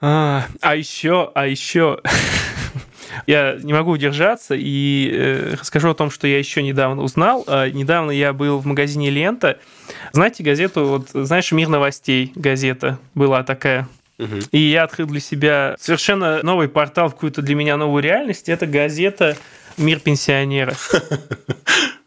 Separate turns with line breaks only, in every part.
А, а еще, а еще, я не могу удержаться и э, расскажу о том, что я еще недавно узнал. Э, недавно я был в магазине «Лента». Знаете газету, вот, знаешь, «Мир новостей» газета была такая. И я открыл для себя совершенно новый портал какую-то для меня новую реальность. Это газета «Мир пенсионера».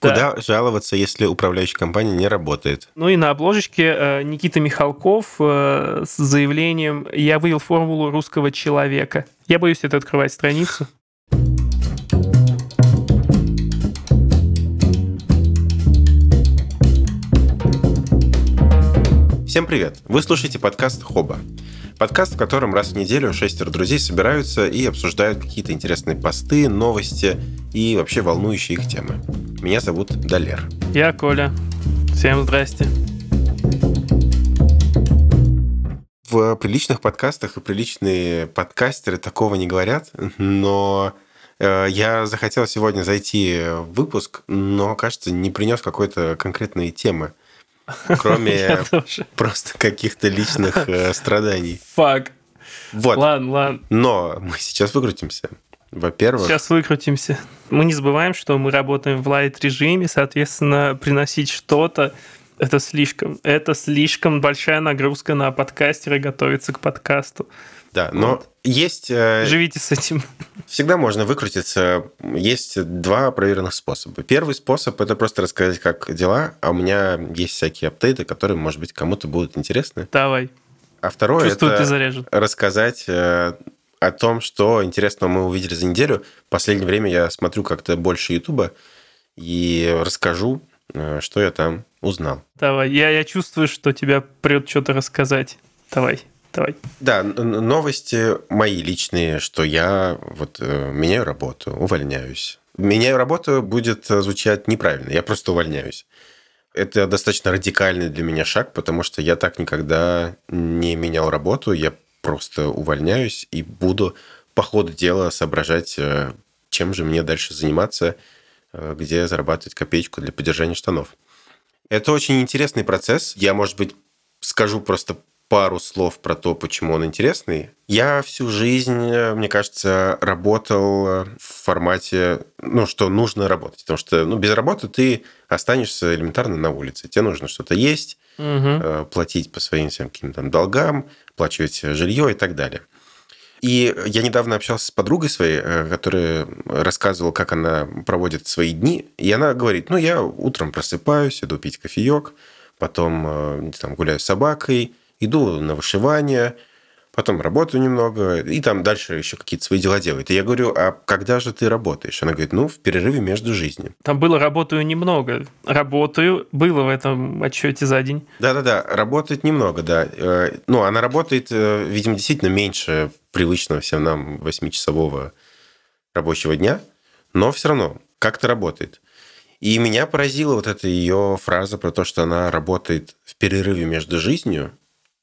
Куда да. жаловаться, если управляющая компания не работает?
Ну и на обложечке э, Никита Михалков э, с заявлением «Я вывел формулу русского человека». Я боюсь это открывать страницу.
Всем привет! Вы слушаете подкаст «Хоба». Подкаст, в котором раз в неделю шестеро друзей собираются и обсуждают какие-то интересные посты, новости и вообще волнующие их темы. Меня зовут Далер.
Я Коля. Всем здрасте.
В приличных подкастах и приличные подкастеры такого не говорят, но э, я захотел сегодня зайти в выпуск, но, кажется, не принес какой-то конкретной темы. Кроме просто каких-то личных э, страданий.
Фак.
Вот.
Ладно, ладно.
Но мы сейчас выкрутимся. Во-первых...
Сейчас выкрутимся. Мы не забываем, что мы работаем в лайт-режиме, соответственно, приносить что-то это слишком. Это слишком большая нагрузка на подкастера готовиться к подкасту.
Да, но вот. есть... Э,
Живите с этим.
Всегда можно выкрутиться. Есть два проверенных способа. Первый способ – это просто рассказать, как дела, а у меня есть всякие апдейты, которые, может быть, кому-то будут интересны.
Давай.
А второе – это
ты заряжен.
рассказать э, о том, что интересного мы увидели за неделю. В последнее время я смотрю как-то больше Ютуба и расскажу, э, что я там узнал.
Давай, я, я чувствую, что тебя придет что-то рассказать. Давай. Давай.
Да, новости мои личные, что я вот э, меняю работу, увольняюсь. Меняю работу будет звучать неправильно, я просто увольняюсь. Это достаточно радикальный для меня шаг, потому что я так никогда не менял работу, я просто увольняюсь и буду по ходу дела соображать, э, чем же мне дальше заниматься, э, где зарабатывать копеечку для поддержания штанов. Это очень интересный процесс. Я, может быть, скажу просто пару слов про то, почему он интересный. Я всю жизнь, мне кажется, работал в формате, ну, что нужно работать. Потому что ну, без работы ты останешься элементарно на улице. Тебе нужно что-то есть, угу. платить по своим всем каким-то долгам, оплачивать жилье и так далее. И я недавно общался с подругой своей, э, которая рассказывала, как она проводит свои дни. И она говорит, ну, я утром просыпаюсь, иду пить кофеек, потом э, там, гуляю с собакой, иду на вышивание, потом работаю немного, и там дальше еще какие-то свои дела делает. И я говорю, а когда же ты работаешь? Она говорит, ну, в перерыве между жизнью.
Там было «работаю немного». «Работаю» было в этом отчете за день.
Да-да-да, работает немного, да. Э, ну, она работает, э, видимо, действительно меньше привычного всем нам 8-часового рабочего дня, но все равно как-то работает. И меня поразила вот эта ее фраза про то, что она работает в перерыве между жизнью,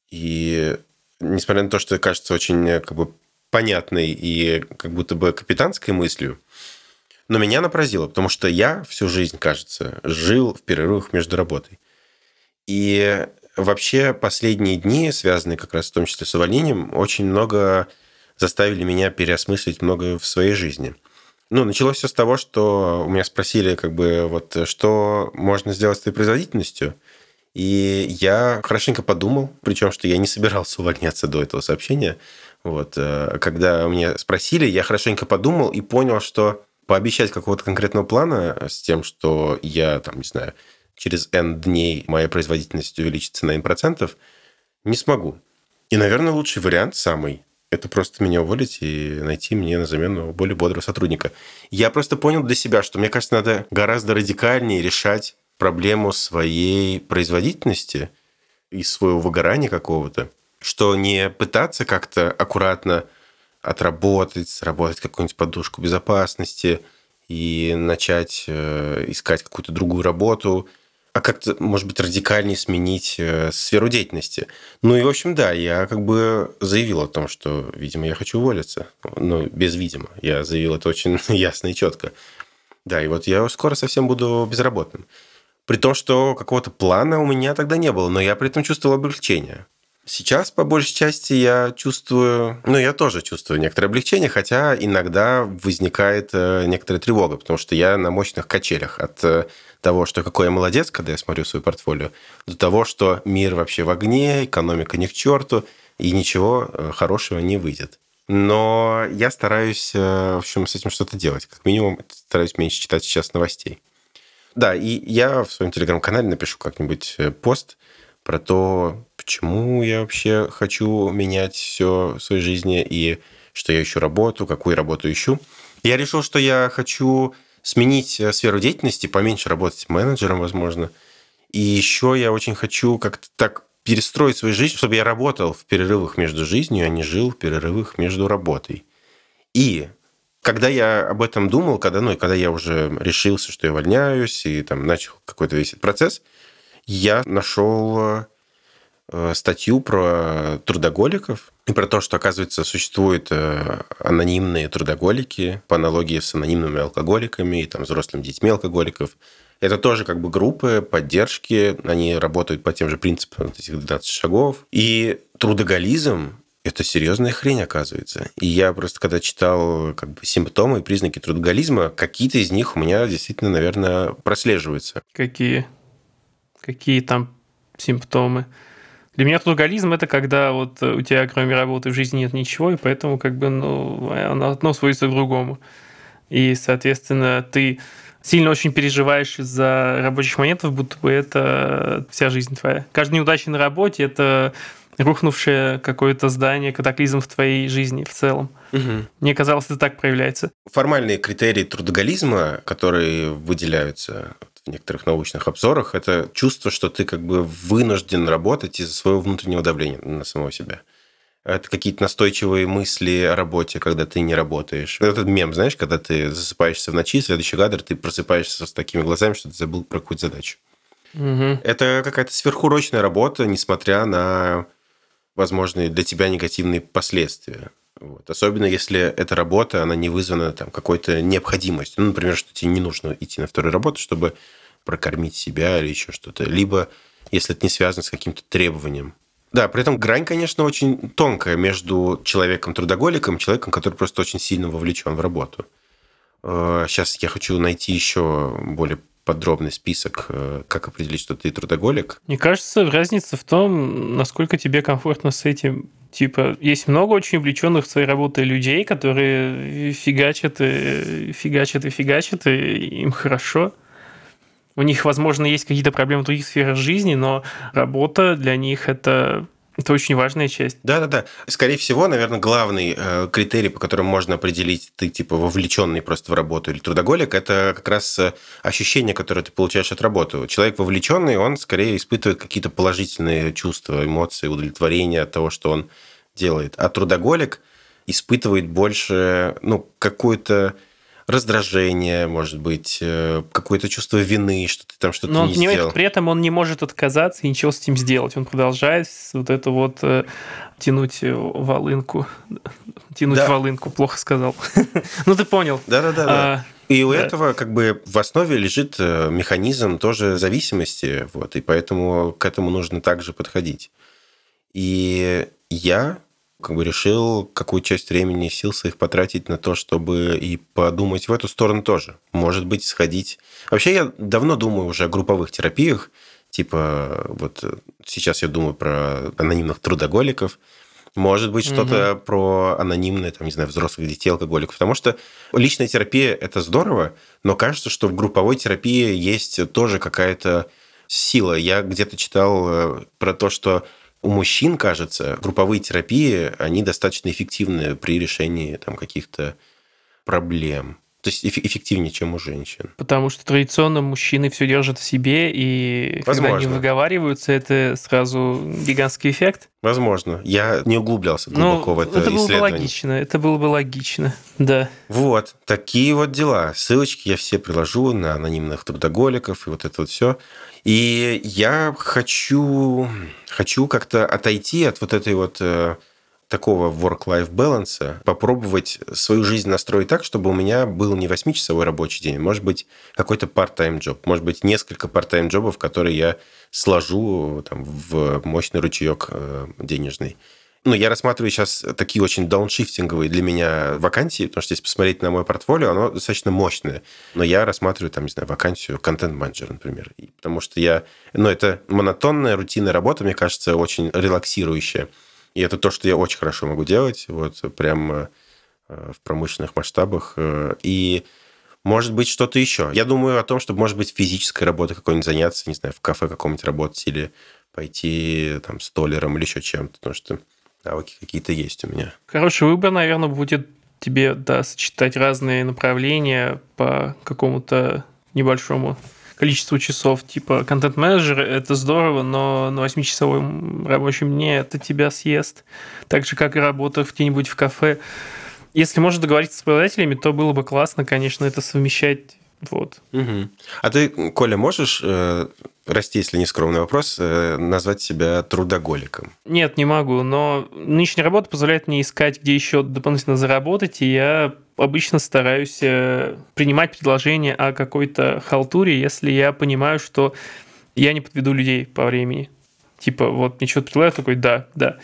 и несмотря на то, что кажется очень как бы понятной и как будто бы капитанской мыслью, но меня она поразила, потому что я всю жизнь, кажется, жил в перерывах между работой. И вообще последние дни, связанные как раз в том числе с увольнением, очень много заставили меня переосмыслить многое в своей жизни. Ну, началось все с того, что у меня спросили, как бы, вот, что можно сделать с твоей производительностью – и я хорошенько подумал, причем, что я не собирался увольняться до этого сообщения. Вот, э, когда мне спросили, я хорошенько подумал и понял, что пообещать какого-то конкретного плана с тем, что я, там, не знаю, через N дней моя производительность увеличится на N%, не смогу. И, наверное, лучший вариант самый – это просто меня уволить и найти мне на замену более бодрого сотрудника. Я просто понял для себя, что, мне кажется, надо гораздо радикальнее решать проблему своей производительности и своего выгорания какого-то, что не пытаться как-то аккуратно отработать, сработать какую-нибудь подушку безопасности и начать э, искать какую-то другую работу, а как-то, может быть, радикальнее сменить э, сферу деятельности. Ну и, в общем, да, я как бы заявил о том, что, видимо, я хочу уволиться. Ну, без видимо. Я заявил это очень ясно и четко. Да, и вот я скоро совсем буду безработным. При том, что какого-то плана у меня тогда не было, но я при этом чувствовал облегчение. Сейчас, по большей части, я чувствую, ну, я тоже чувствую некоторое облегчение, хотя иногда возникает э, некоторая тревога, потому что я на мощных качелях от э, того, что какой я молодец, когда я смотрю свое портфолио, до того, что мир вообще в огне, экономика не к черту, и ничего э, хорошего не выйдет. Но я стараюсь, в общем, с этим что-то делать. Как минимум, стараюсь меньше читать сейчас новостей. Да, и я в своем телеграм-канале напишу как-нибудь пост про то, почему я вообще хочу менять все в своей жизни и что я ищу работу, какую работу ищу. Я решил, что я хочу сменить э, сферу деятельности, поменьше работать менеджером, возможно. И еще я очень хочу как-то так перестроить свою жизнь, чтобы я работал в перерывах между жизнью, а не жил в перерывах между работой. И когда я об этом думал, когда, ну, и когда я уже решился, что я увольняюсь, и там начал какой-то весь этот процесс, я нашел э, статью про трудоголиков и про то, что, оказывается, существуют э, анонимные трудоголики по аналогии с анонимными алкоголиками и там, взрослыми детьми алкоголиков. Это тоже как бы группы поддержки, они работают по тем же принципам этих 12 шагов. И трудоголизм это серьезная хрень, оказывается. И я просто, когда читал как бы, симптомы и признаки трудоголизма, какие-то из них у меня действительно, наверное, прослеживаются.
Какие? Какие там симптомы? Для меня трудоголизм – это когда вот у тебя кроме работы в жизни нет ничего, и поэтому как бы ну, одно сводится к другому. И, соответственно, ты сильно очень переживаешь из-за рабочих моментов, будто бы это вся жизнь твоя. Каждая неудача на работе – это рухнувшее какое-то здание, катаклизм в твоей жизни в целом. Угу. Мне казалось, это так проявляется.
Формальные критерии трудоголизма, которые выделяются в некоторых научных обзорах, это чувство, что ты как бы вынужден работать из-за своего внутреннего давления на самого себя. Это какие-то настойчивые мысли о работе, когда ты не работаешь. Этот мем, знаешь, когда ты засыпаешься в ночи, следующий кадр, ты просыпаешься с такими глазами, что ты забыл про какую-то задачу. Угу. Это какая-то сверхурочная работа, несмотря на возможные для тебя негативные последствия. Вот. Особенно если эта работа, она не вызвана там, какой-то необходимостью. Ну, например, что тебе не нужно идти на вторую работу, чтобы прокормить себя или еще что-то. Либо если это не связано с каким-то требованием. Да, при этом грань, конечно, очень тонкая между человеком-трудоголиком и человеком, который просто очень сильно вовлечен в работу. Сейчас э, я хочу найти еще более подробный список, э, как определить, что ты трудоголик.
Мне кажется, разница в том, насколько тебе комфортно с этим. Типа, есть много очень увлеченных своей работой людей, которые фигачат и фигачат и фигачат, и им хорошо. У них, возможно, есть какие-то проблемы в других сферах жизни, но работа для них это это очень важная часть.
Да-да-да. Скорее всего, наверное, главный э, критерий, по которому можно определить, ты типа вовлеченный просто в работу или трудоголик, это как раз э, ощущение, которое ты получаешь от работы. Человек вовлеченный, он скорее испытывает какие-то положительные чувства, эмоции, удовлетворение от того, что он делает. А трудоголик испытывает больше, ну, какую-то раздражение, может быть, э, какое-то чувство вины, что ты там что-то
Но
он, не сделал.
При этом он не может отказаться и ничего с этим сделать. Он продолжает вот это вот э, тянуть волынку. Тянуть да. волынку, плохо сказал. ну, ты понял.
Да-да-да. А, и у да. этого как бы в основе лежит э, механизм тоже зависимости, вот, и поэтому к этому нужно также подходить. И я как бы решил какую часть времени и сил своих потратить на то, чтобы и подумать в эту сторону тоже. Может быть, сходить... Вообще, я давно думаю уже о групповых терапиях, типа вот сейчас я думаю про анонимных трудоголиков, может быть, что-то угу. про анонимные, там, не знаю, взрослых детей алкоголиков. Потому что личная терапия – это здорово, но кажется, что в групповой терапии есть тоже какая-то сила. Я где-то читал э, про то, что у мужчин, кажется, групповые терапии, они достаточно эффективны при решении там, каких-то проблем. То есть эффективнее, чем у женщин.
Потому что традиционно мужчины все держат в себе, и Возможно. когда они выговариваются, это сразу гигантский эффект.
Возможно. Я не углублялся глубоко ну, в это, это было бы
логично. Это было бы логично, да.
Вот, такие вот дела. Ссылочки я все приложу на анонимных трудоголиков и вот это вот все. И я хочу, хочу как-то отойти от вот этой вот э, такого work-life баланса, попробовать свою жизнь настроить так, чтобы у меня был не 8-часовой рабочий день, может быть, какой-то part-time джоб, может быть, несколько part-time джобов, которые я сложу там, в мощный ручеек э, денежный. Ну, я рассматриваю сейчас такие очень дауншифтинговые для меня вакансии, потому что если посмотреть на мое портфолио, оно достаточно мощное. Но я рассматриваю, там, не знаю, вакансию контент-менеджера, например. Потому что я... Ну, это монотонная, рутинная работа, мне кажется, очень релаксирующая. И это то, что я очень хорошо могу делать, вот прям э, в промышленных масштабах. Э, и может быть, что-то еще. Я думаю о том, чтобы, может быть, физической работой какой-нибудь заняться, не знаю, в кафе каком-нибудь работать или пойти там столером или еще чем-то, потому что навыки какие-то есть у меня.
Хороший выбор, наверное, будет тебе, да, сочетать разные направления по какому-то небольшому количеству часов. Типа контент-менеджер – это здорово, но на 8-часовом рабочем дне это тебя съест. Так же, как и работа где-нибудь в кафе. Если можно договориться с преподавателями, то было бы классно, конечно, это совмещать вот.
Угу. А ты, Коля, можешь э, расти, если не скромный вопрос, э, назвать себя трудоголиком?
Нет, не могу, но нынешняя работа позволяет мне искать, где еще дополнительно заработать, и я обычно стараюсь э, принимать предложения о какой-то халтуре, если я понимаю, что я не подведу людей по времени. Типа, вот мне что-то предлагают, такой, да, да.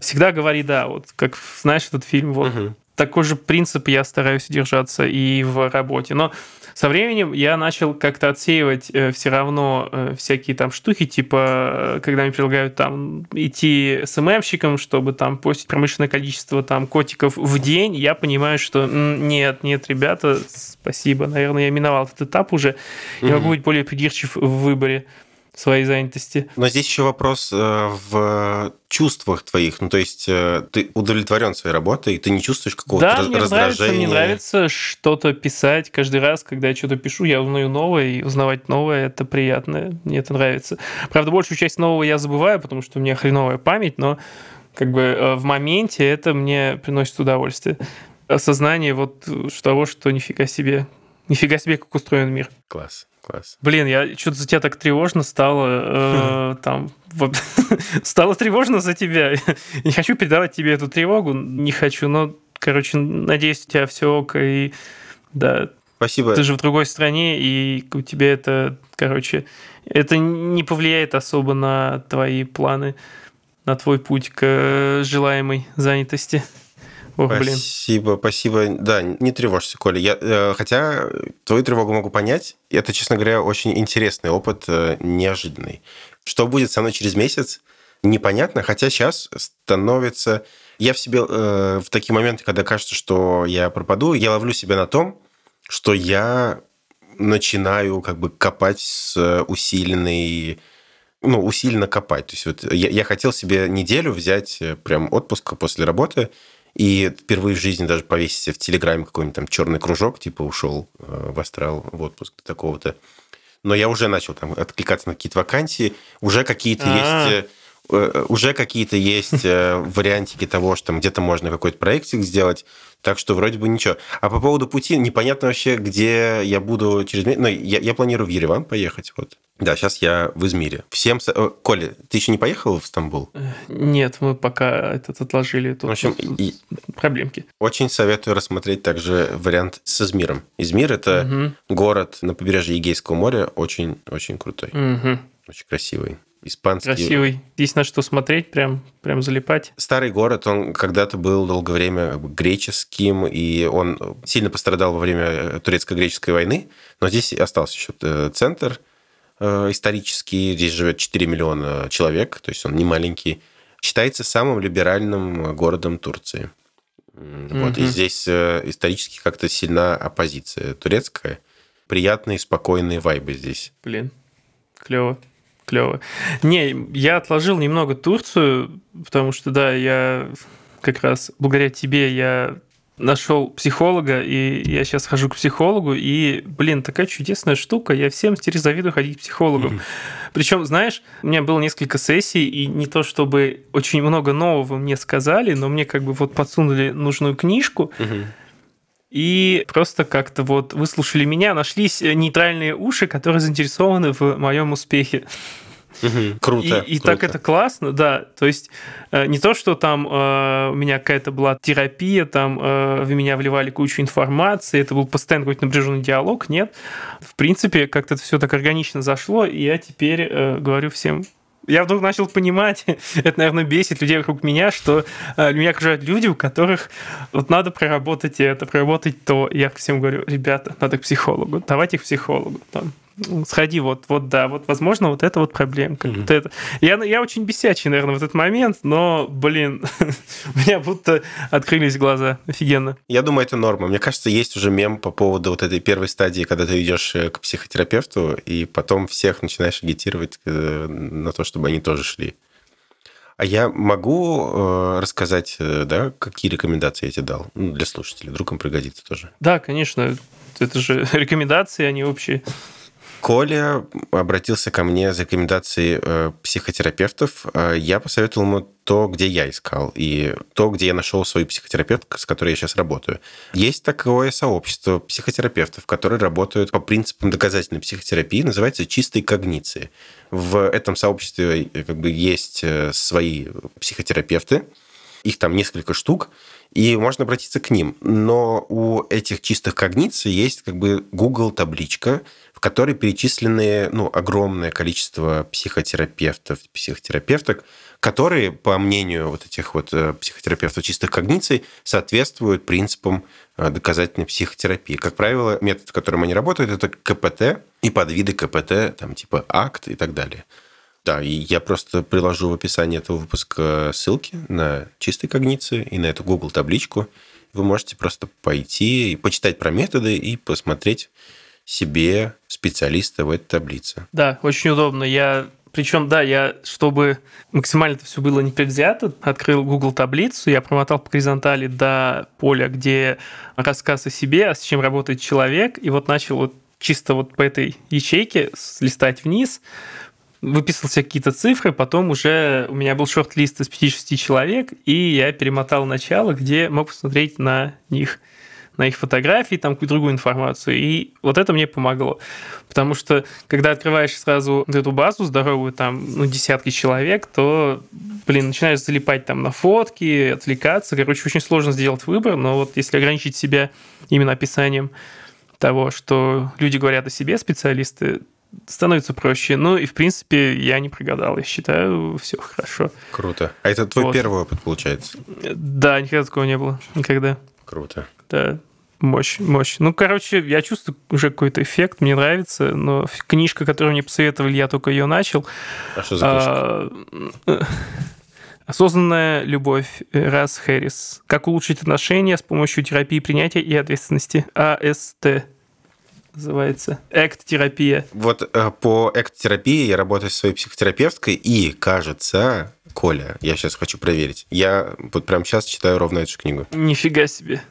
Всегда говори да, вот как знаешь этот фильм, вот угу. такой же принцип я стараюсь держаться и в работе. Но со временем я начал как-то отсеивать э, все равно э, всякие там штуки, типа, э, когда мне предлагают там идти СММщиком, чтобы там постить промышленное количество там котиков в день, я понимаю, что нет, нет, ребята, спасибо, наверное, я миновал этот этап уже, я угу. могу быть более придирчив в выборе своей занятости.
Но здесь еще вопрос э, в чувствах твоих. Ну, то есть э, ты удовлетворен своей работой, и ты не чувствуешь какого-то
да, раз- мне раздражения. Нравится, мне нравится что-то писать. Каждый раз, когда я что-то пишу, я узнаю новое, и узнавать новое – это приятно. Мне это нравится. Правда, большую часть нового я забываю, потому что у меня хреновая память, но как бы э, в моменте это мне приносит удовольствие. Осознание вот того, что нифига себе, нифига себе, как устроен мир.
Класс. Класс.
Блин, я что-то за тебя так тревожно стало. Э, там вот, стало тревожно за тебя. не хочу передавать тебе эту тревогу, не хочу, но, короче, надеюсь, у тебя все ок, и да.
Спасибо.
Ты же в другой стране, и у тебя это, короче, это не повлияет особо на твои планы, на твой путь к желаемой занятости.
Ох, блин. Спасибо, спасибо. Да, не тревожься, Коля. Я, э, хотя твою тревогу могу понять. Это, честно говоря, очень интересный опыт, э, неожиданный. Что будет со мной через месяц, непонятно. Хотя сейчас становится... Я в себе э, в такие моменты, когда кажется, что я пропаду, я ловлю себя на том, что я начинаю как бы копать с усиленной ну, усиленно копать. То есть вот я, я хотел себе неделю взять э, прям отпуск после работы и впервые в жизни даже повесить в Телеграме какой-нибудь там черный кружок, типа ушел э, в астрал в отпуск такого-то. Но я уже начал там откликаться на какие-то вакансии, уже какие-то А-а-а. есть э, э, уже какие-то есть вариантики того, что там где-то можно какой-то проектик сделать. Так что вроде бы ничего. А по поводу пути, непонятно вообще, где я буду через месяц. Ну, я, я планирую в Ереван поехать. Вот. Да, сейчас я в Измире. Всем... Коля, ты еще не поехал в Стамбул?
Нет, мы пока этот отложили. Тут в общем, и... проблемки.
Очень советую рассмотреть также вариант с Измиром. Измир – это угу. город на побережье Егейского моря, очень-очень крутой.
Угу.
Очень красивый испанский.
Красивый. Есть на что смотреть, прям, прям залипать.
Старый город, он когда-то был долгое время греческим, и он сильно пострадал во время турецко-греческой войны, но здесь остался еще э, центр э, исторический, здесь живет 4 миллиона человек, то есть он не маленький. Считается самым либеральным городом Турции. Вот, и здесь э, исторически как-то сильна оппозиция турецкая. Приятные, спокойные вайбы здесь.
Блин, клево клево. Не, я отложил немного Турцию, потому что, да, я как раз благодаря тебе я нашел психолога, и я сейчас хожу к психологу, и, блин, такая чудесная штука, я всем теперь завидую ходить к психологам. Mm-hmm. Причем, знаешь, у меня было несколько сессий, и не то чтобы очень много нового мне сказали, но мне как бы вот подсунули нужную книжку, mm-hmm. и просто как-то вот выслушали меня, нашлись нейтральные уши, которые заинтересованы в моем успехе.
Угу. Круто.
И, и
круто.
так это классно, да. То есть э, не то, что там э, у меня какая-то была терапия, там э, в меня вливали кучу информации, это был постоянно какой-то напряженный диалог, нет. В принципе, как-то это все так органично зашло, и я теперь э, говорю всем я вдруг начал понимать, это, наверное, бесит людей вокруг меня, что э, меня окружают люди, у которых вот надо проработать это, проработать то. И я всем говорю, ребята, надо к психологу, давайте к психологу. Там, сходи, вот, вот, да, вот, возможно, вот это вот проблемка. Mm-hmm. Вот это. Я, я очень бесячий, наверное, в этот момент, но, блин, у меня будто открылись глаза. Офигенно.
Я думаю, это норма. Мне кажется, есть уже мем по поводу вот этой первой стадии, когда ты идешь э, к психотерапевту, и потом всех начинаешь агитировать э, на то, чтобы они тоже шли. А я могу э, рассказать, э, да, какие рекомендации я тебе дал ну, для слушателей? Вдруг им пригодится тоже.
Да, конечно. Это же рекомендации, они общие.
Коля обратился ко мне за рекомендацией э, психотерапевтов. Э, я посоветовал ему то, где я искал, и то, где я нашел свою психотерапевтку, с которой я сейчас работаю. Есть такое сообщество психотерапевтов, которые работают по принципам доказательной психотерапии, называется «чистой когниции». В этом сообществе э, как бы есть свои психотерапевты, их там несколько штук, и можно обратиться к ним. Но у этих чистых когниций есть как бы Google табличка, которой перечислены ну, огромное количество психотерапевтов, психотерапевток, которые, по мнению вот этих вот э, психотерапевтов чистых когниций, соответствуют принципам э, доказательной психотерапии. Как правило, метод, которым они работают, это КПТ и подвиды КПТ, там типа акт и так далее. Да, и я просто приложу в описании этого выпуска ссылки на чистые когниции и на эту Google табличку. Вы можете просто пойти и почитать про методы и посмотреть, себе специалиста в этой таблице.
Да, очень удобно. Я причем, да, я, чтобы максимально это все было непредвзято, открыл Google таблицу, я промотал по горизонтали до поля, где рассказ о себе, а с чем работает человек, и вот начал вот чисто вот по этой ячейке листать вниз, выписал себе какие-то цифры, потом уже у меня был шорт-лист из 5-6 человек, и я перемотал начало, где мог посмотреть на них – на их фотографии, там какую-то другую информацию. И вот это мне помогло. Потому что, когда открываешь сразу вот эту базу здоровую, там, ну, десятки человек, то, блин, начинаешь залипать там на фотки, отвлекаться. Короче, очень сложно сделать выбор, но вот если ограничить себя именно описанием того, что люди говорят о себе, специалисты, становится проще. Ну и, в принципе, я не прогадал. Я считаю, все хорошо.
Круто. А это твой вот. первый опыт, получается?
Да, никогда такого не было. Никогда.
Круто.
Да, мощь, мощь. Ну, короче, я чувствую уже какой-то эффект, мне нравится, но книжка, которую мне посоветовали, я только ее начал.
А что за книжка? А,
Осознанная любовь Раз Хэрис. Как улучшить отношения с помощью терапии принятия и ответственности. АСТ называется. Экт-терапия.
Вот э, по экт-терапии я работаю со своей психотерапевткой, и, кажется, Коля, я сейчас хочу проверить. Я вот прямо сейчас читаю ровно эту книгу.
Нифига себе.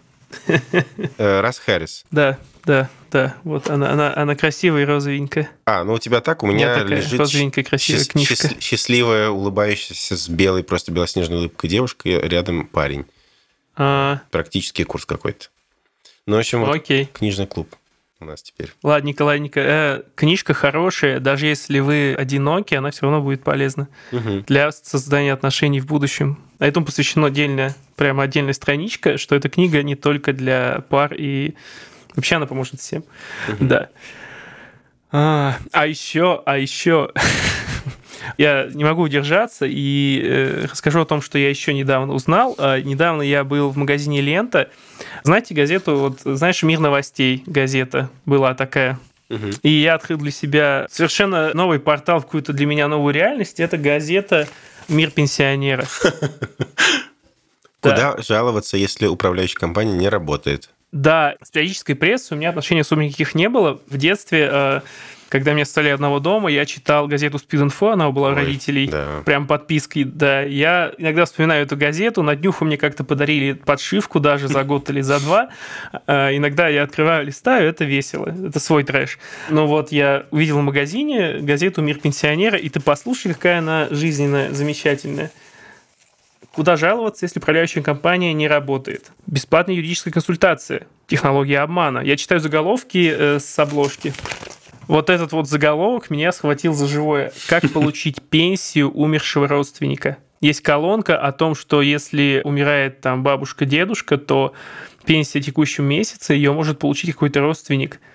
Э, Раз Харрис.
Да, да, да. Вот она, она, она красивая и розовенькая.
А, ну у тебя так, у меня
такая
лежит
розовенькая красивая книжка.
счастливая, улыбающаяся с белой, просто белоснежной улыбкой девушка, и рядом парень.
А...
Практически курс какой-то. Ну, в общем, вот
Окей.
книжный клуб у нас теперь.
Ладненько, ладненько. Э, книжка хорошая, даже если вы одиноки, она все равно будет полезна
угу.
для создания отношений в будущем. А этому посвящена отдельная, прямо отдельная страничка, что эта книга не только для пар и вообще она поможет всем. Угу. Да. А, а еще, а еще я не могу удержаться и э, расскажу о том, что я еще недавно узнал. Э, недавно я был в магазине «Лента». Знаете газету, вот, знаешь, «Мир новостей» газета была такая. И я открыл для себя совершенно новый портал, какую-то для меня новую реальность. Это газета «Мир пенсионера».
Куда жаловаться, если управляющая компания не работает?
Да, с периодической прессой у меня отношений особо никаких не было. В детстве э, когда мне стали одного дома, я читал газету Speed она была у родителей,
да.
прям подпиской, да. Я иногда вспоминаю эту газету, на днюху мне как-то подарили подшивку даже за год или за два. А, иногда я открываю, листаю, это весело, это свой трэш. Но вот я увидел в магазине газету «Мир пенсионера», и ты послушай, какая она жизненная, замечательная. Куда жаловаться, если управляющая компания не работает? Бесплатная юридическая консультация. Технология обмана. Я читаю заголовки э, с обложки. Вот этот вот заголовок меня схватил за живое. Как получить пенсию умершего родственника? Есть колонка о том, что если умирает там бабушка-дедушка, то пенсия в текущем месяце ее может получить какой-то родственник –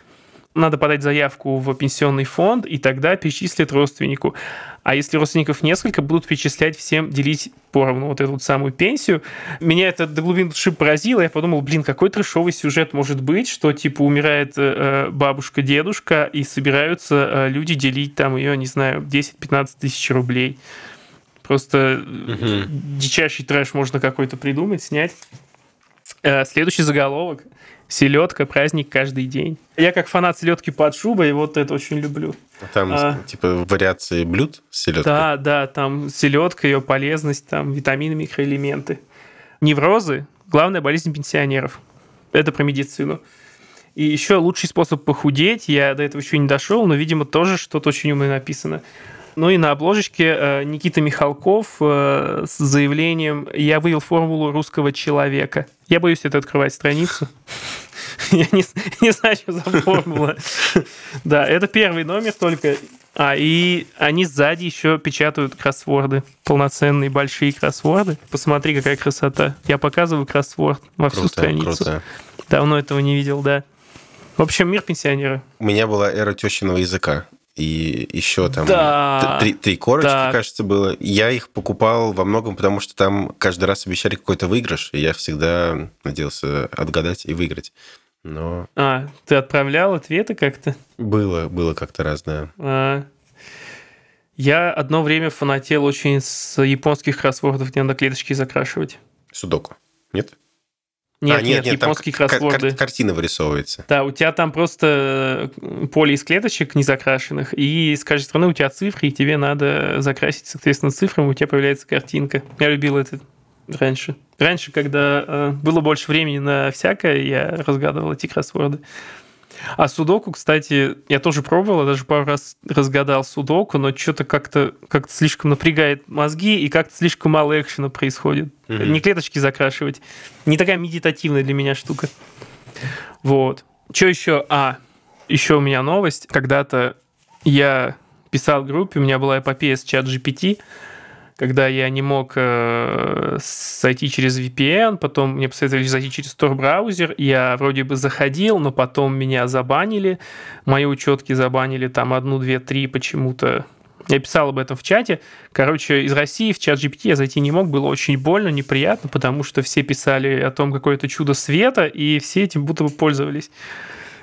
надо подать заявку в пенсионный фонд, и тогда перечислят родственнику. А если родственников несколько, будут перечислять всем, делить поровну вот эту вот самую пенсию. Меня это до глубины души поразило. Я подумал, блин, какой трешовый сюжет может быть, что типа умирает э, бабушка, дедушка, и собираются э, люди делить там ее, не знаю, 10-15 тысяч рублей. Просто угу. дичайший трэш можно какой-то придумать, снять. Э, следующий заголовок. Селедка, праздник каждый день. Я как фанат селедки под шубой, вот это очень люблю.
А там а, типа вариации блюд с селедкой?
Да, да, там селедка, ее полезность, там витамины, микроэлементы. Неврозы – главная болезнь пенсионеров. Это про медицину. И еще лучший способ похудеть, я до этого еще не дошел, но, видимо, тоже что-то очень умное написано. Ну и на обложечке э, Никита Михалков э, с заявлением «Я вывел формулу русского человека». Я боюсь это открывать страницу. Я не, не знаю, что за формула. Да, это первый номер только. А, и они сзади еще печатают кроссворды. Полноценные большие кроссворды. Посмотри, какая красота. Я показываю кроссворд во всю круто, страницу. Круто. Давно этого не видел, да. В общем, мир пенсионера.
У меня была эра тещиного языка и еще там да, три, три корочки, да. кажется, было. Я их покупал во многом, потому что там каждый раз обещали какой-то выигрыш, и я всегда надеялся отгадать и выиграть. Но...
А, ты отправлял ответы как-то?
Было, было как-то разное. А.
Я одно время фанател очень с японских кроссвордов, где надо клеточки закрашивать.
Судоку, нет?
Нет, а, нет, нет, японские там кроссворды.
Кар- картина вырисовывается.
Да, у тебя там просто э, поле из клеточек незакрашенных, и с каждой стороны у тебя цифры, и тебе надо закрасить, соответственно, цифрами, у тебя появляется картинка. Я любил это раньше. Раньше, когда э, было больше времени на всякое, я разгадывал эти кроссворды. А судоку, кстати, я тоже пробовал, даже пару раз разгадал судоку, но что-то как-то как слишком напрягает мозги и как-то слишком мало экшена происходит. Mm-hmm. Не клеточки закрашивать. Не такая медитативная для меня штука. Вот. Что еще? А, еще у меня новость. Когда-то я писал в группе, у меня была эпопея с чат GPT, когда я не мог э, зайти через VPN, потом мне посоветовали зайти через Tor-браузер, я вроде бы заходил, но потом меня забанили, мои учетки забанили там одну, две, три почему-то. Я писал об этом в чате. Короче, из России в чат GPT я зайти не мог, было очень больно, неприятно, потому что все писали о том, какое это чудо света, и все этим будто бы пользовались.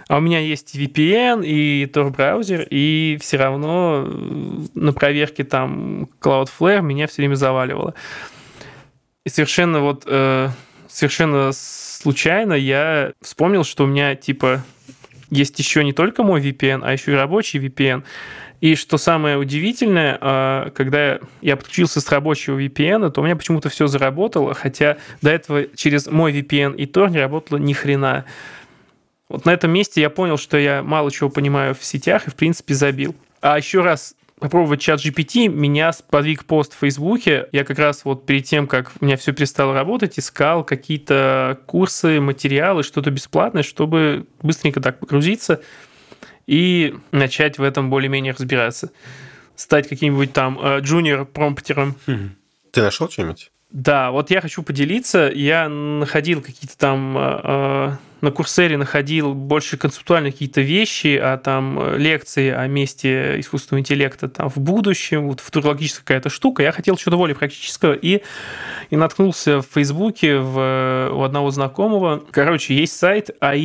А у меня есть VPN и Tor браузер, и все равно э, на проверке там Cloudflare меня все время заваливало. И совершенно вот э, совершенно случайно я вспомнил, что у меня типа есть еще не только мой VPN, а еще и рабочий VPN. И что самое удивительное, э, когда я подключился с рабочего VPN, то у меня почему-то все заработало, хотя до этого через мой VPN и Tor не работало ни хрена. Вот на этом месте я понял, что я мало чего понимаю в сетях и, в принципе, забил. А еще раз попробовать чат GPT, меня подвиг пост в Фейсбуке. Я как раз вот перед тем, как у меня все перестало работать, искал какие-то курсы, материалы, что-то бесплатное, чтобы быстренько так погрузиться и начать в этом более-менее разбираться. Стать каким-нибудь там э, джуниор-промптером.
Ты нашел что-нибудь?
Да, вот я хочу поделиться. Я находил какие-то там э, э, на Курсере находил больше концептуальные какие-то вещи, а там э, лекции о месте искусственного интеллекта там в будущем, вот футурологическая какая-то штука. Я хотел что-то более практического и, и наткнулся в Фейсбуке в, у одного знакомого. Короче, есть сайт ailia.me.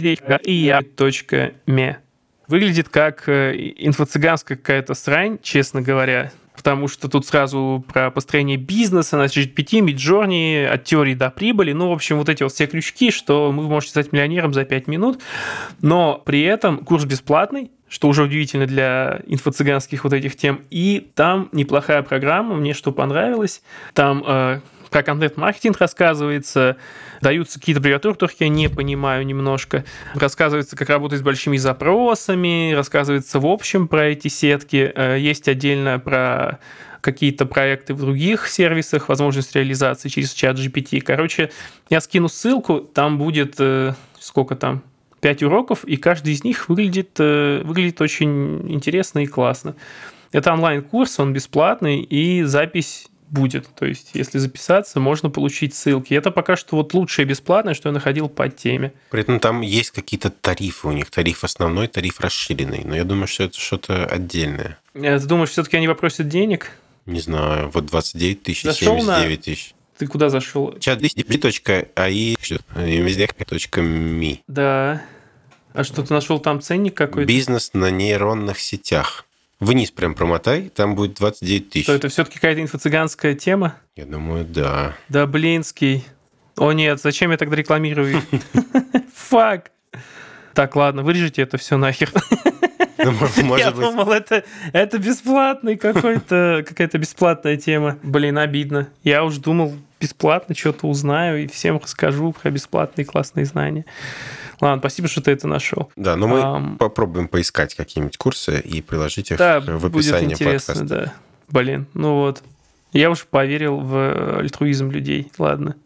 Выглядит как инфо-цыганская какая-то срань, честно говоря потому что тут сразу про построение бизнеса, на GPT, Midjourney, от теории до прибыли, ну, в общем, вот эти вот все крючки, что вы можете стать миллионером за 5 минут, но при этом курс бесплатный, что уже удивительно для инфо-цыганских вот этих тем, и там неплохая программа, мне что понравилось, там э, про контент-маркетинг рассказывается, даются какие-то аббревиатуры, которых я не понимаю немножко. Рассказывается, как работать с большими запросами, рассказывается в общем про эти сетки. Э, есть отдельно про какие-то проекты в других сервисах, возможность реализации через чат GPT. Короче, я скину ссылку, там будет, э, сколько там, 5 уроков, и каждый из них выглядит, э, выглядит очень интересно и классно. Это онлайн-курс, он бесплатный, и запись будет. То есть, если записаться, можно получить ссылки. Это пока что вот лучшее бесплатное, что я находил по теме.
При этом там есть какие-то тарифы у них. Тариф основной, тариф расширенный. Но я думаю, что это что-то отдельное.
Ты думаешь, все-таки они попросят денег?
Не знаю, вот 29 тысяч, Зашел 79 на... тысяч.
Ты куда зашел?
chat.ai.mi
Да. А что, ты нашел там ценник какой-то?
Бизнес на нейронных сетях. Вниз прям промотай, там будет 29 тысяч.
Что, это все-таки какая-то инфо-цыганская тема?
Я думаю, да.
Да, блинский. О нет, зачем я тогда рекламирую? Фак. Так, ладно, вырежите это все нахер. Ну, может я быть. думал, это, это бесплатный какой-то, какая-то бесплатная тема. Блин, обидно. Я уж думал, бесплатно что-то узнаю и всем расскажу про бесплатные классные знания. Ладно, спасибо, что ты это нашел.
Да, но мы um, попробуем поискать какие-нибудь курсы и приложить их да, в описании будет интересно, подкаста. Да,
блин, ну вот. Я уж поверил в альтруизм людей. Ладно.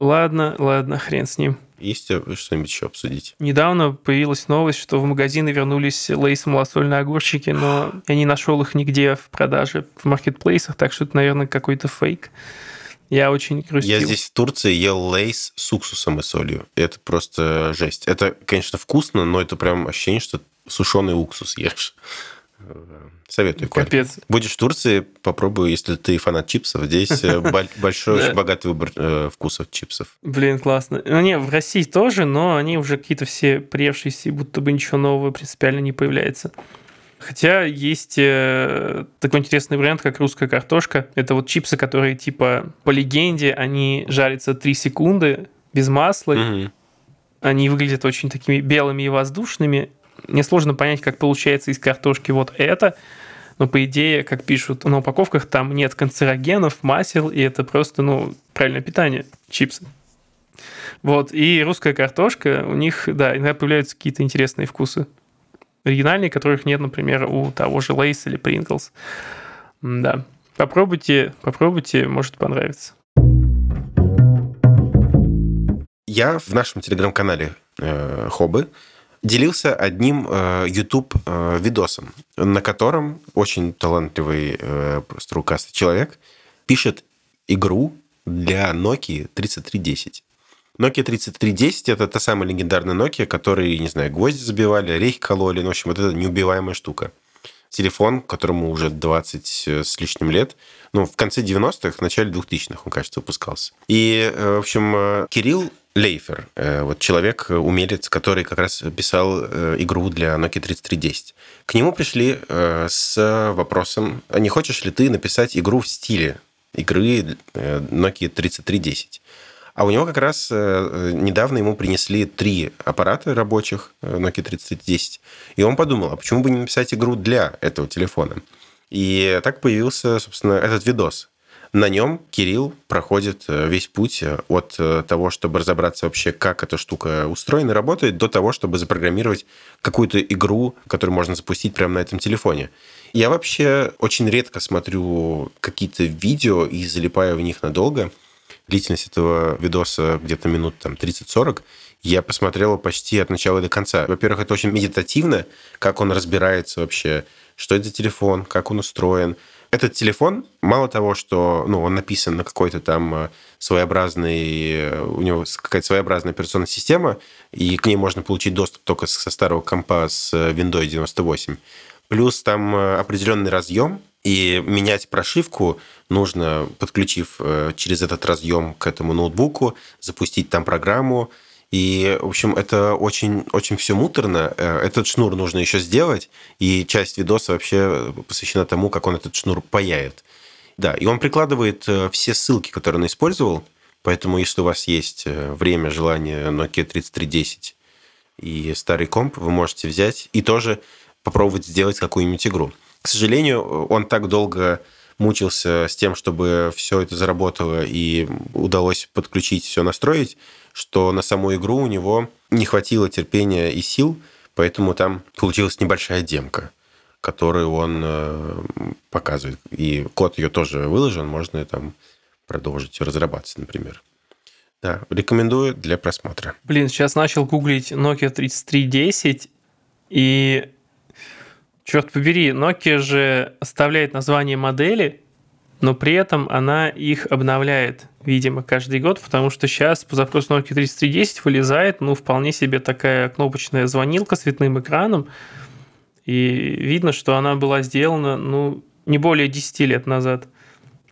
Ладно, ладно, хрен с ним.
Есть что-нибудь еще обсудить?
Недавно появилась новость, что в магазины вернулись лейс малосольные огурчики, но я не нашел их нигде в продаже в маркетплейсах, так что это, наверное, какой-то фейк. Я очень грустил.
Я здесь в Турции ел лейс с уксусом и солью. Это просто жесть. Это, конечно, вкусно, но это прям ощущение, что сушеный уксус ешь. Советую, Коль. Капец. Будешь в Турции, попробуй, если ты фанат чипсов. Здесь э, большой, богатый выбор э, вкусов чипсов.
Блин, классно. Ну, не, в России тоже, но они уже какие-то все приевшиеся, будто бы ничего нового принципиально не появляется. Хотя есть э, такой интересный вариант, как русская картошка. Это вот чипсы, которые типа по легенде, они жарятся 3 секунды без масла. Угу. Они выглядят очень такими белыми и воздушными. Мне сложно понять, как получается из картошки вот это. Но по идее, как пишут на упаковках, там нет канцерогенов, масел, и это просто, ну, правильное питание, чипсы. Вот, и русская картошка, у них, да, иногда появляются какие-то интересные вкусы оригинальные, которых нет, например, у того же Lays или Pringles. Да. Попробуйте, попробуйте, может понравится.
Я в нашем телеграм-канале э, Хобы делился одним э, YouTube э, видосом, на котором очень талантливый э, просто рукастый человек пишет игру для Nokia 3310. Nokia 3310 это та самая легендарная Nokia, который, не знаю, гвозди забивали, орехи кололи. Ну, в общем, вот это неубиваемая штука. Телефон, которому уже 20 э, с лишним лет. Ну, в конце 90-х, в начале 2000-х, он, кажется, выпускался. И, э, в общем, э, Кирилл Лейфер, вот человек, умелец, который как раз писал игру для Nokia 3310. К нему пришли с вопросом, а не хочешь ли ты написать игру в стиле игры Nokia 3310? А у него как раз э, недавно ему принесли три аппарата рабочих э, Nokia 3310. И он подумал, а почему бы не написать игру для этого телефона? И так появился, собственно, этот видос. На нем Кирилл проходит э, весь путь от того, чтобы разобраться вообще, как эта штука устроена, работает, до того, чтобы запрограммировать какую-то игру, которую можно запустить прямо на этом телефоне. Я вообще очень редко смотрю какие-то видео и залипаю в них надолго длительность этого видоса где-то минут там 30-40, я посмотрела почти от начала до конца. Во-первых, это очень медитативно, как он разбирается вообще, что это за телефон, как он устроен. Этот телефон, мало того, что ну, он написан на какой-то там э, своеобразный, э, у него какая-то своеобразная операционная система, и к ней можно получить доступ только со старого компа с э, Windows 98. Плюс там определенный разъем, и менять прошивку нужно, подключив э, через этот разъем к этому ноутбуку, запустить там программу. И, в общем, это очень, очень все муторно. Э, этот шнур нужно еще сделать, и часть видоса вообще посвящена тому, как он этот шнур паяет. Да, и он прикладывает э, все ссылки, которые он использовал, поэтому если у вас есть время, желание Nokia 3310 и старый комп, вы можете взять и тоже попробовать сделать какую-нибудь игру. К сожалению, он так долго мучился с тем, чтобы все это заработало и удалось подключить, все настроить, что на саму игру у него не хватило терпения и сил, поэтому там получилась небольшая демка, которую он э, показывает. И код ее тоже выложен, можно там продолжить разрабатывать, например. Да, рекомендую для просмотра.
Блин, сейчас начал гуглить Nokia 3310, и черт побери, Nokia же оставляет название модели, но при этом она их обновляет, видимо, каждый год, потому что сейчас по запросу Nokia 3310 вылезает, ну, вполне себе такая кнопочная звонилка с цветным экраном, и видно, что она была сделана, ну, не более 10 лет назад.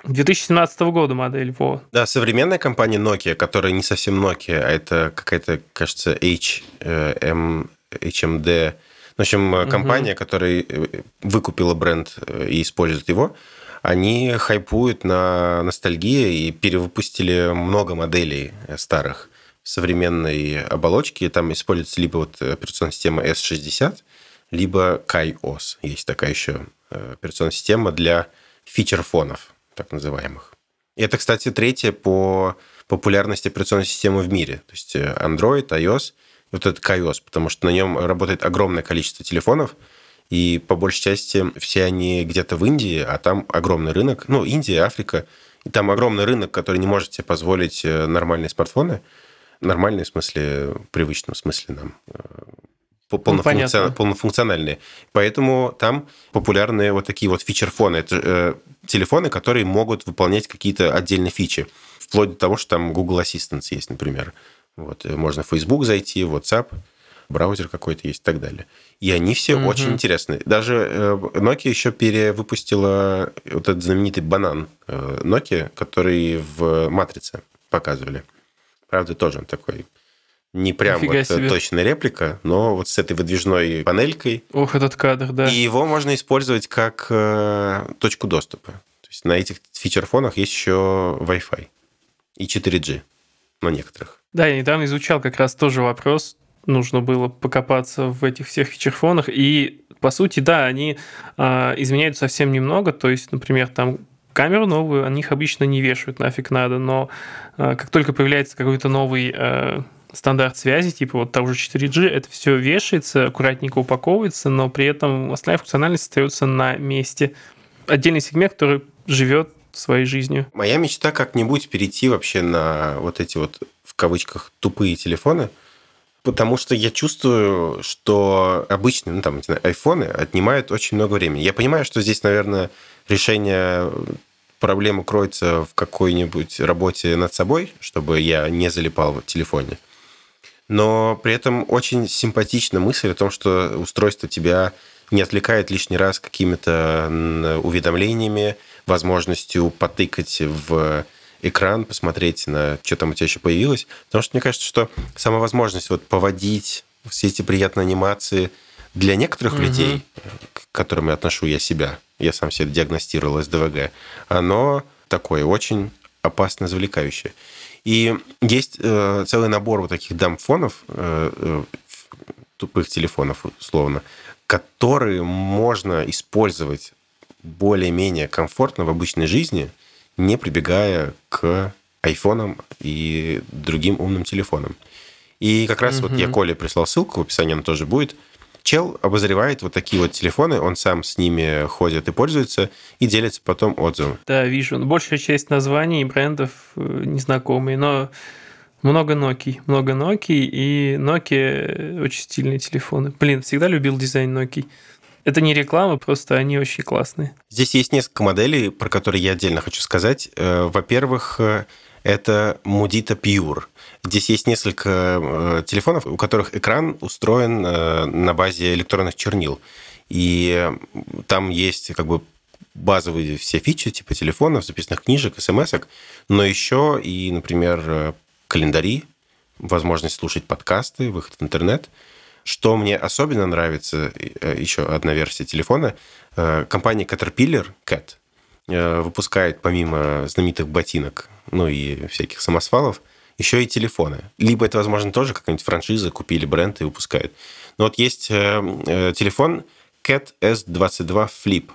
2017 года модель, во.
Да, современная компания Nokia, которая не совсем Nokia, а это какая-то, кажется, H, M, HMD. В общем, компания, угу. которая э, выкупила бренд э, и использует его, они хайпуют на ностальгии и перевыпустили много моделей старых в современной оболочке. Там используется либо вот операционная система S60, либо KaiOS. Есть такая еще э, операционная система для фичер-фонов так называемых. И это, кстати, третья по популярности операционной системы в мире. То есть э, Android, iOS, вот этот iOS, потому что на нем работает огромное количество телефонов, и по большей части все они где-то в Индии, а там огромный рынок. Ну, Индия, Африка. И там огромный рынок, который не может себе позволить э, нормальные смартфоны. Нормальные в смысле, в привычном смысле нам э, полнофункцион... ну, полнофункциональные. Поэтому там популярны вот такие вот фичер-фоны. Это э, телефоны, которые могут выполнять какие-то отдельные фичи. Вплоть до того, что там Google Assistant есть, например. Вот, э, можно в Facebook зайти, WhatsApp, браузер какой-то есть и так далее. И они все угу. очень интересные. Даже э, Nokia еще перевыпустила вот этот знаменитый банан э, Nokia, который в «Матрице» показывали. Правда, тоже он такой не прям вот себе. точная реплика, но вот с этой выдвижной панелькой.
Ох, этот кадр, да.
И его можно использовать как э, точку доступа. То есть на этих фичерфонах есть еще Wi-Fi и 4G на некоторых.
Да, я недавно изучал как раз тоже вопрос. Нужно было покопаться в этих всех фичерфонах. И, по сути, да, они э, изменяют совсем немного. То есть, например, там камеру новую, о них обычно не вешают, нафиг надо. Но э, как только появляется какой-то новый... Э, стандарт связи, типа вот того же 4G, это все вешается, аккуратненько упаковывается, но при этом остальная функциональность остается на месте. Отдельный сегмент, который живет своей жизнью.
Моя мечта как-нибудь перейти вообще на вот эти вот, в кавычках, тупые телефоны, потому что я чувствую, что обычные, ну там, не знаю, айфоны отнимают очень много времени. Я понимаю, что здесь, наверное, решение проблемы кроется в какой-нибудь работе над собой, чтобы я не залипал в телефоне но при этом очень симпатична мысль о том, что устройство тебя не отвлекает лишний раз какими-то уведомлениями, возможностью потыкать в экран, посмотреть на что там у тебя еще появилось. Потому что мне кажется, что сама возможность вот поводить все эти приятные анимации для некоторых угу. людей, к которым я отношу я себя, я сам себе диагностировал СДВГ, оно такое очень опасно завлекающее. И есть э, целый набор вот таких дамфонов, э, э, тупых телефонов, условно, которые можно использовать более-менее комфортно в обычной жизни, не прибегая к айфонам и другим умным телефонам. И как раз угу. вот я Коле прислал ссылку, в описании она тоже будет – Чел обозревает вот такие вот телефоны, он сам с ними ходит и пользуется, и делится потом отзывом.
Да, вижу. Большая часть названий брендов э, незнакомые, но много Nokia, много Nokia, и Nokia очень стильные телефоны. Блин, всегда любил дизайн Nokia. Это не реклама, просто они очень классные.
Здесь есть несколько моделей, про которые я отдельно хочу сказать. Э, во-первых, э, это Mudita Pure. Здесь есть несколько э, телефонов, у которых экран устроен на базе электронных чернил. И там есть как бы базовые все фичи типа телефонов, записанных книжек, смс но еще и, например, календари, возможность слушать подкасты, выход в интернет. Что мне особенно нравится, еще одна версия телефона, компания Caterpillar, Cat, выпускает помимо знаменитых ботинок, ну и всяких самосвалов, еще и телефоны. Либо это, возможно, тоже какая-нибудь франшиза, купили бренд и выпускают. Но вот есть э, э, телефон Cat S22 Flip.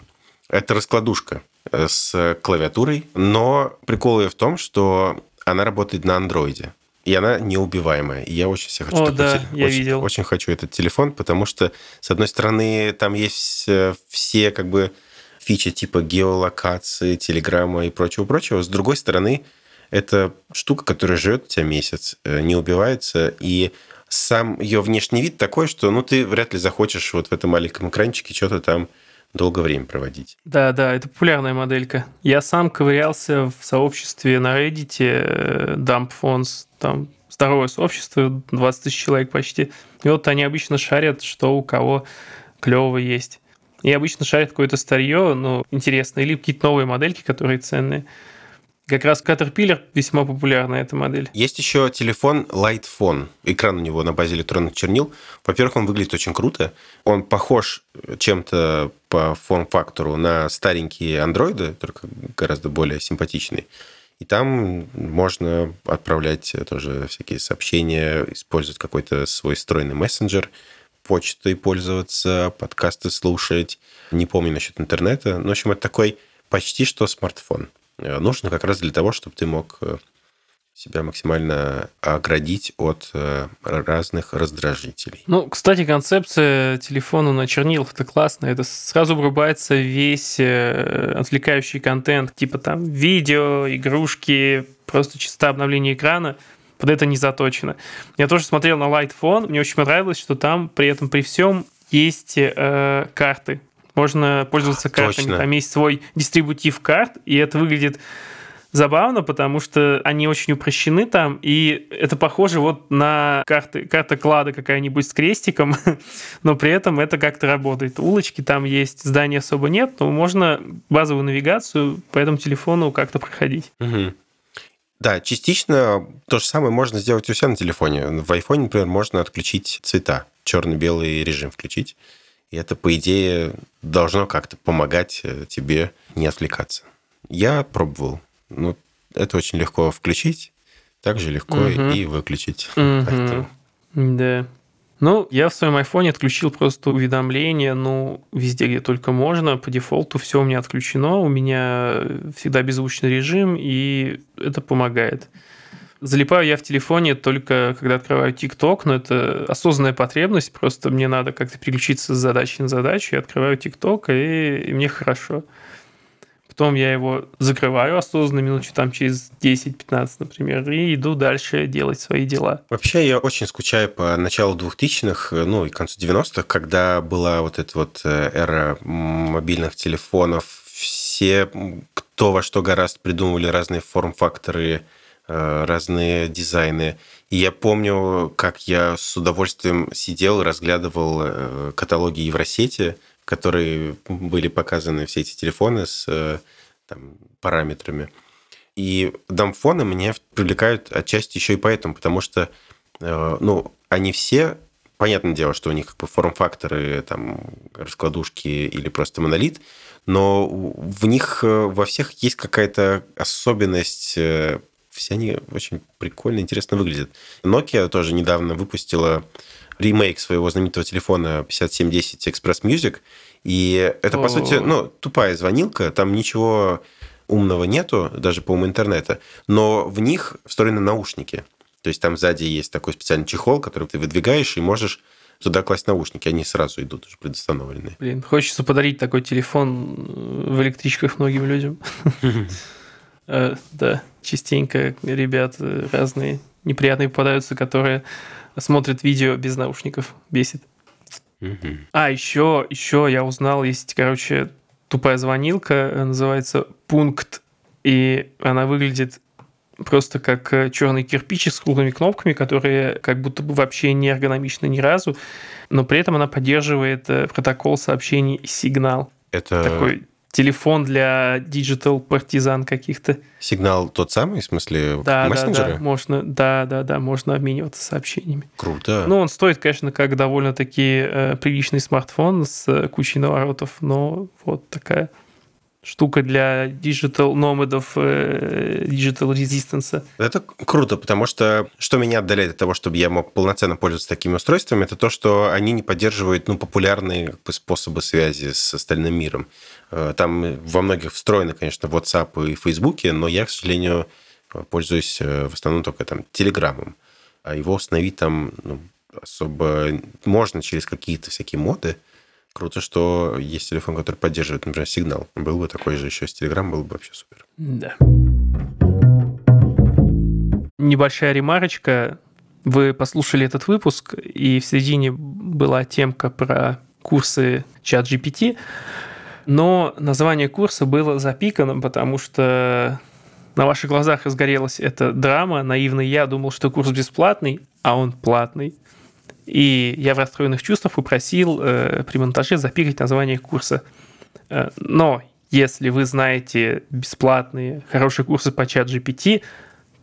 Это раскладушка э, с клавиатурой, но прикол ее в том, что она работает на андроиде. И она неубиваемая. И я очень себе хочу
О, да,
телефон.
я
очень,
видел.
Очень хочу этот телефон, потому что, с одной стороны, там есть все как бы фичи типа геолокации, телеграмма и прочего-прочего. С другой стороны, это штука, которая живет у тебя месяц, э, не убивается, и сам ее внешний вид такой, что ну, ты вряд ли захочешь вот в этом маленьком экранчике что-то там долгое время проводить.
Да, да, это популярная моделька. Я сам ковырялся в сообществе на Reddit, э, Dump Phones, там здоровое сообщество, 20 тысяч человек почти. И вот они обычно шарят, что у кого клево есть. И обычно шарят какое-то старье, ну, интересное, или какие-то новые модельки, которые ценные. Как раз Caterpillar весьма популярная эта модель.
Есть еще телефон Light Phone. Экран у него на базе электронных чернил. Во-первых, он выглядит очень круто. Он похож чем-то по форм-фактору на старенькие андроиды, только гораздо более симпатичный. И там можно отправлять тоже всякие сообщения, использовать какой-то свой встроенный мессенджер, почтой пользоваться, подкасты слушать. Не помню насчет интернета. Но, в общем, это такой почти что смартфон. Э, нужно как раз для того, чтобы ты мог э, себя максимально оградить от э, разных раздражителей.
Ну, кстати, концепция телефона на чернилах это классно. Это сразу врубается весь отвлекающий контент, типа там видео, игрушки, просто чисто обновление экрана. Под это не заточено. Я тоже смотрел на Light мне очень понравилось, что там при этом при всем есть э, карты можно пользоваться картами. Точно. Там есть свой дистрибутив карт, и это выглядит забавно, потому что они очень упрощены там, и это похоже вот на карты, карта клада какая-нибудь с крестиком, но при этом это как-то работает. Улочки там есть, зданий особо нет, но можно базовую навигацию по этому телефону как-то проходить.
Угу. Да, частично то же самое можно сделать у себя на телефоне. В iPhone, например, можно отключить цвета, черно-белый режим включить. И это, по идее, должно как-то помогать э, тебе не отвлекаться. Я пробовал. Ну, это очень легко включить, также легко угу. и выключить.
Угу. Да. Ну, я в своем айфоне отключил просто уведомления, ну, везде, где только можно. По дефолту все у меня отключено. У меня всегда беззвучный режим, и это помогает. Залипаю я в телефоне только когда открываю ТикТок, но это осознанная потребность, просто мне надо как-то переключиться с задачи на задачу, я открываю ТикТок, и, и мне хорошо. Потом я его закрываю осознанно минут там через 10-15, например, и иду дальше делать свои дела.
Вообще я очень скучаю по началу 2000-х, ну и концу 90-х, когда была вот эта вот э, эра мобильных телефонов. Все, кто во что гораздо придумывали разные форм-факторы разные дизайны. И я помню, как я с удовольствием сидел разглядывал э, каталоги Евросети, в которые были показаны все эти телефоны с э, там, параметрами. И дамфоны меня привлекают отчасти еще и поэтому, потому что ну, они все, понятное дело, что у них как бы форм-факторы, там, раскладушки или просто монолит, но в них во всех есть какая-то особенность все они очень прикольно, интересно выглядят. Nokia тоже недавно выпустила ремейк своего знаменитого телефона 5710 Express Music, и это, по сути, ну, тупая звонилка, там ничего умного нету, даже по уму интернета, но в них встроены наушники. То есть там сзади есть такой специальный чехол, который ты выдвигаешь и можешь туда класть наушники, они сразу идут уже предустановленные.
Блин, хочется подарить такой телефон в электричках многим людям. Э, да, частенько ребят э, разные неприятные попадаются, которые смотрят видео без наушников. Бесит. А, еще, еще я узнал, есть, короче, тупая звонилка, э, называется пункт, и она выглядит просто как черный кирпич с круглыми кнопками, которые как будто бы вообще не эргономичны ни разу, но при этом она поддерживает протокол сообщений сигнал.
Это
такой телефон для digital партизан каких-то.
Сигнал тот самый, в смысле
да,
мессенджеры?
Да, да, можно, да, да, да, можно обмениваться сообщениями.
Круто.
Ну, он стоит, конечно, как довольно-таки э, приличный смартфон с э, кучей наворотов, но вот такая штука для digital номадов, э, digital resistance.
Это круто, потому что что меня отдаляет от того, чтобы я мог полноценно пользоваться такими устройствами, это то, что они не поддерживают ну, популярные как бы, способы связи с остальным миром. Э, там во многих встроены, конечно, WhatsApp и Facebook, но я, к сожалению, пользуюсь э, в основном только там Телеграмом. А его установить там ну, особо можно через какие-то всякие моды. Круто, что есть телефон, который поддерживает, например, сигнал. Был бы такой же еще с Telegram, было бы вообще супер.
Да. Небольшая ремарочка. Вы послушали этот выпуск, и в середине была темка про курсы чат GPT, но название курса было запикано, потому что на ваших глазах разгорелась эта драма. Наивный я думал, что курс бесплатный, а он платный. И я в расстроенных чувствах попросил э, при монтаже запикать название курса. Э, но если вы знаете бесплатные, хорошие курсы по чат GPT,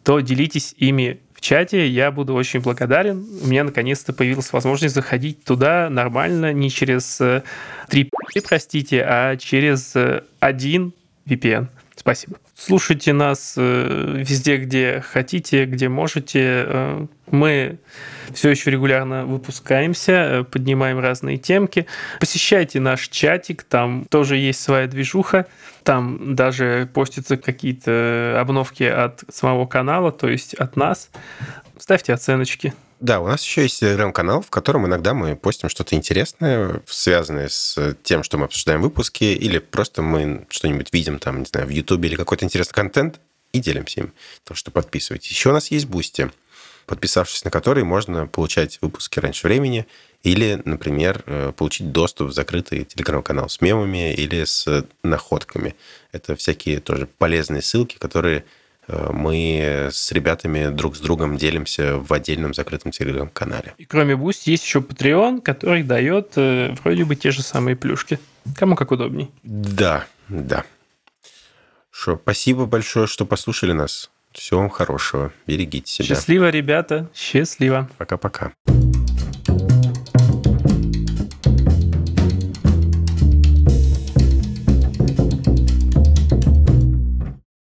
то делитесь ими в чате. Я буду очень благодарен. У меня наконец-то появилась возможность заходить туда нормально, не через 3 э, простите, а через э, один VPN. Спасибо. Слушайте нас э, везде, где хотите, где можете. Э, мы все еще регулярно выпускаемся, э, поднимаем разные темки. Посещайте наш чатик, там тоже есть своя движуха. Там даже постятся какие-то обновки от самого канала, то есть от нас. Ставьте оценочки.
Да, у нас еще есть телеграм-канал, в котором иногда мы постим что-то интересное, связанное с тем, что мы обсуждаем в выпуске, или просто мы что-нибудь видим там, не знаю, в Ютубе или какой-то интересный контент и делимся им. Так что подписывайтесь. Еще у нас есть Бусти, подписавшись на который можно получать выпуски раньше времени или, например, э, получить доступ в закрытый телеграм-канал с мемами или с находками. Это всякие тоже полезные ссылки, которые мы с ребятами друг с другом делимся в отдельном закрытом телеграм-канале.
И кроме Boost есть еще Patreon, который дает э, вроде бы те же самые плюшки. Кому как удобней.
Да, да. Что, спасибо большое, что послушали нас. Всего вам хорошего. Берегите себя.
Счастливо, ребята. Счастливо.
Пока-пока.